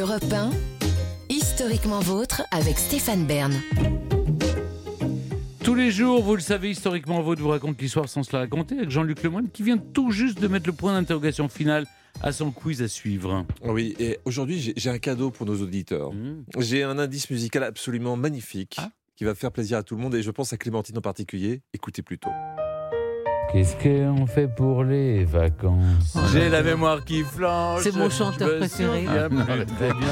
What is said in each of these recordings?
Europe 1, historiquement vôtre avec Stéphane Bern. Tous les jours, vous le savez, historiquement vôtre vous raconte l'histoire sans se la raconter avec Jean-Luc Lemoyne qui vient tout juste de mettre le point d'interrogation final à son quiz à suivre. Oui, et aujourd'hui, j'ai- j'ai un cadeau pour nos auditeurs. Mmh. J'ai un indice musical absolument magnifique Ah. qui va faire plaisir à tout le monde et je pense à Clémentine en particulier. Écoutez plutôt. Qu'est-ce qu'on fait pour les vacances J'ai la mémoire qui flanche. C'est mon chanteur préféré. Ah, non, très bien.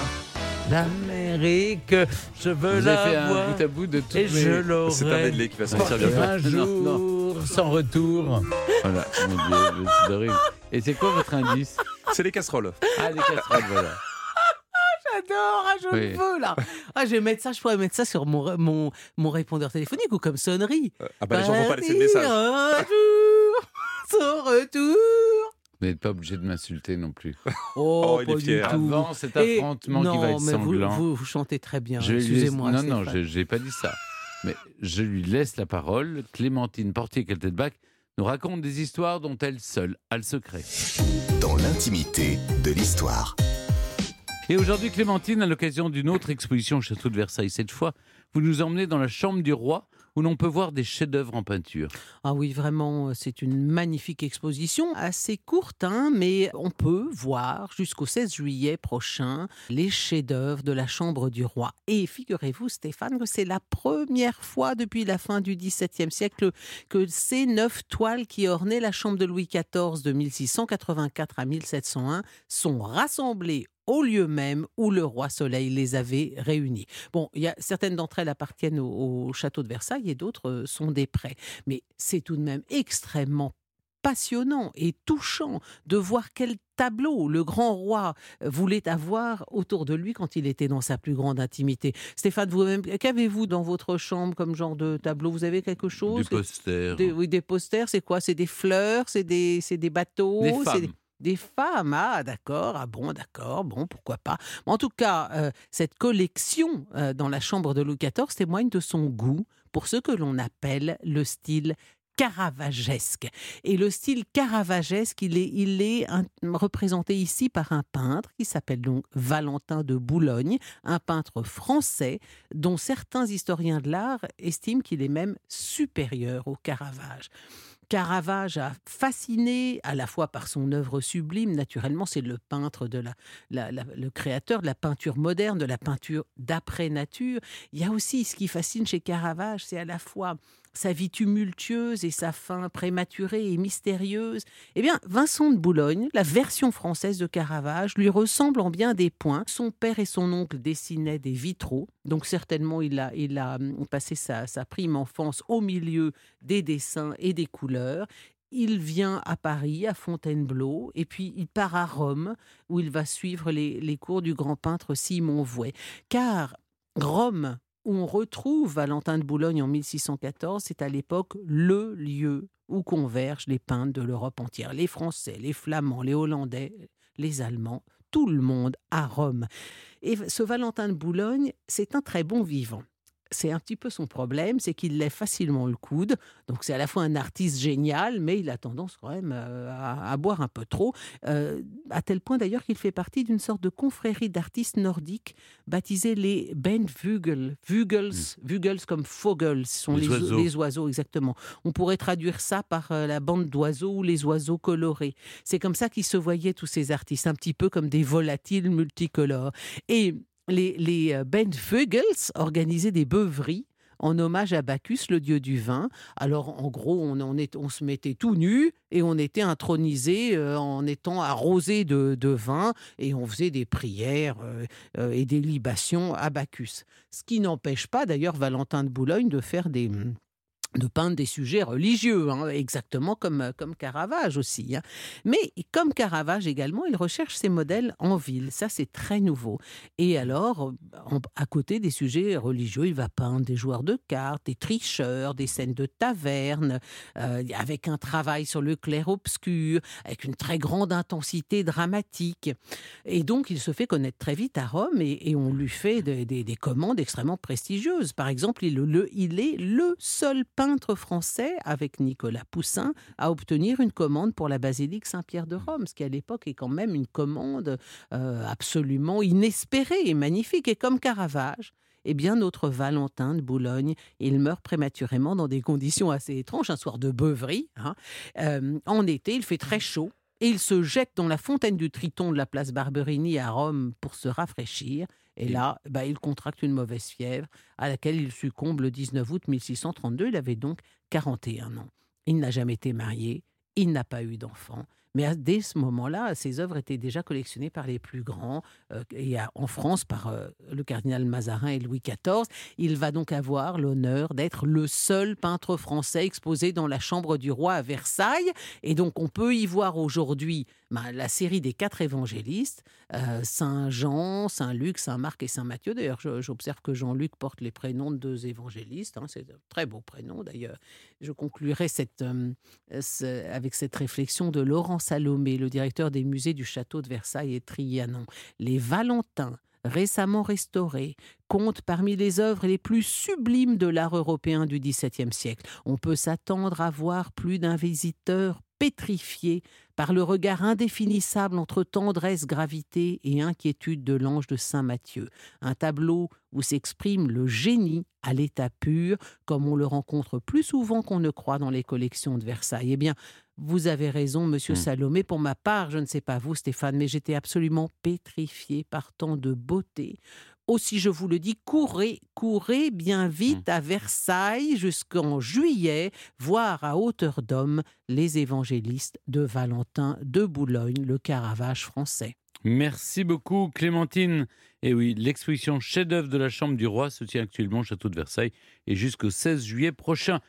L'Amérique, je veux Vous avez fait la un voir bout à bout de toutes et mes- je l'aurai. C'est un medley qui va sortir bientôt. Un Non, jour sans retour. Voilà, mon Dieu, c'est horrible. Et c'est quoi votre indice C'est les casseroles. Ah, les casseroles, voilà. J'adore, ah, je Oui. le veux là. Ah, je vais mettre ça, je pourrais mettre ça sur mon, mon, mon répondeur téléphonique ou comme sonnerie. Euh, Ah bah les gens vont pas laisser de message. Sans retour. Vous n'êtes pas obligé de m'insulter non plus. Oh, Oh, il est pas fier. du tout. Avant cet Et- affrontement non, qui va être mais sanglant. vous, vous chantez très bien. Excusez-moi. Non, non, je n'ai pas dit ça. Mais je lui laisse la parole. Clémentine Portier-Keltenbach nous raconte des histoires dont elle seule a le secret. dans l'intimité de l'histoire. Et aujourd'hui, Clémentine, à l'occasion d'une autre exposition au château de Versailles, cette fois, vous nous emmenez dans la chambre du roi où l'on peut voir des chefs-d'œuvre en peinture. Ah oui, vraiment, euh, c'est une magnifique exposition, assez courte, hein, mais on peut voir jusqu'au 16 juillet prochain les chefs-d'œuvre de la Chambre du Roi. Et figurez-vous, Stéphane, que c'est la première fois depuis la fin du XVIIe siècle que ces neuf toiles qui ornaient la Chambre de Louis XIV de 1684 à 1701 sont rassemblées au lieu même où le roi Soleil les avait réunies. Bon, il y a certaines d'entre elles appartiennent au, au château de Versailles et d'autres euh, sont des prêts. Mais c'est tout de même extrêmement passionnant et touchant de voir quel tableau le grand roi voulait avoir autour de lui quand il était dans sa plus grande intimité. Stéphane, vous-même, qu'avez-vous dans votre chambre comme genre de tableau? Vous avez quelque Des chose? posters. Des- oui, des posters, c'est quoi? C'est des fleurs? C'est des, c'est des bateaux? Des femmes. Des- femmes, ah d'accord, ah bon, d'accord, bon, pourquoi pas. En tout cas, euh, cette collection euh, dans la chambre de Louis XIV témoigne de son goût pour ce que l'on appelle le style caravagesque. Et le style caravagesque, il est, il est représenté ici par un peintre qui s'appelle donc Valentin de Boulogne, un peintre français dont certains historiens de l'art estiment qu'il est même supérieur au Caravage. Caravage a fasciné à la fois par son œuvre sublime, naturellement c'est le peintre de la, la- le créateur de la peinture moderne, de la peinture d'après nature. Il y a aussi ce qui fascine chez Caravage, c'est à la fois sa vie tumultueuse et sa fin prématurée et mystérieuse. Eh bien, Vincent de Boulogne, la version française de Caravage, lui ressemble en bien des points. Son père et son oncle dessinaient des vitraux, donc certainement il a, hum, passé sa, sa prime enfance au milieu des dessins et des couleurs. Il vient à Paris, à Fontainebleau, et puis il part à Rome, où il va suivre les, les cours du grand peintre Simon Vouet. Car Rome, où on retrouve Valentin de Boulogne en 1614, c'est à l'époque le lieu où convergent les peintres de l'Europe entière. Les Français, les Flamands, les Hollandais, les Allemands, tout le monde à Rome. Et ce Valentin de Boulogne, c'est un très bon vivant. C'est un petit peu son problème, c'est qu'il lève facilement le coude. Donc c'est à la fois un artiste génial, mais il a tendance quand même euh, à, à boire un peu trop, euh, à tel point d'ailleurs qu'il fait partie d'une sorte de confrérie d'artistes nordiques baptisés les Ben Vugel. Vugels, Vugels comme Vogels, ce sont Les les, oiseaux. les oiseaux exactement. On pourrait traduire ça par euh, la bande d'oiseaux ou les oiseaux colorés. C'est comme ça qu'ils se voyaient tous ces artistes, un petit peu comme des volatiles multicolores. Et les, les euh, organisaient des beuveries en hommage à Bacchus, le dieu du vin. Alors, en gros, on, se mettait tout nu et on était intronisé euh, en étant arrosé de, vin et on faisait des prières euh, et des libations à Bacchus. Ce qui n'empêche pas, d'ailleurs, Valentin de Boulogne de faire des de peindre des sujets religieux, hein, exactement comme, comme Caravage aussi. hein. Mais comme Caravage également, il recherche ses modèles en ville. Ça, c'est très nouveau. Et alors, en- à côté des sujets religieux, il va peindre des joueurs de cartes, des tricheurs, des scènes de taverne, euh, avec un travail sur le clair-obscur, avec une très grande intensité dramatique. Et donc, il se fait connaître très vite à Rome et, on lui fait des, des- des commandes extrêmement prestigieuses. Par exemple, il, il est le seul peintre français, avec Nicolas Poussin, à obtenir une commande pour la basilique Saint-Pierre de Rome, ce qui à l'époque est quand même une commande euh, absolument inespérée et magnifique. Et comme Caravage, eh bien, notre Valentin de Boulogne, il meurt prématurément dans des conditions assez étranges, un soir de beuverie. hein. Euh, en été, il fait très chaud. Et il se jette dans la fontaine du Triton de la place Barberini à Rome pour se rafraîchir. Et là, bah, il contracte une mauvaise fièvre à laquelle il succombe le 19 août 1632. Il avait donc 41 ans. Il n'a jamais été marié, il n'a pas eu d'enfant. Mais dès ce moment-là, ses œuvres étaient déjà collectionnées par les plus grands, euh, et à- en France par euh, le cardinal Mazarin et Louis XIV. Il va donc avoir l'honneur d'être le seul peintre français exposé dans la chambre du roi à Versailles. Et donc on peut y voir aujourd'hui ben, la série des quatre évangélistes, euh, Saint Jean, Saint Luc, Saint Marc et Saint Matthieu. D'ailleurs, j'observe que Jean-Luc porte les prénoms de deux évangélistes. hein. C'est un très beau prénom d'ailleurs. Je conclurai euh, avec cette réflexion de Laurent Salomé, le directeur des musées du château de Versailles et Trianon. Les Valentins, récemment restaurés, comptent parmi les œuvres les plus sublimes de l'art européen du XVIIe siècle. On peut s'attendre à voir plus d'un visiteur pétrifié par le regard indéfinissable entre tendresse, gravité et inquiétude de l'ange de Saint Matthieu. Un tableau où s'exprime le génie à l'état pur, comme on le rencontre plus souvent qu'on ne croit dans les collections de Versailles. Eh bien, vous avez raison, monsieur Mm. Salomé. Pour ma part, je ne sais pas vous, Stéphane, mais j'étais absolument pétrifié par tant de beauté. Aussi, je vous le dis, courez, courez bien vite à Versailles jusqu'en juillet, voir à hauteur d'homme les évangélistes de Valentin de Boulogne, le Caravage français. Merci beaucoup, Clémentine. Et oui, l'exposition chef-d'œuvre de la Chambre du Roi se tient actuellement au château de Versailles et jusqu'au 16 juillet prochain.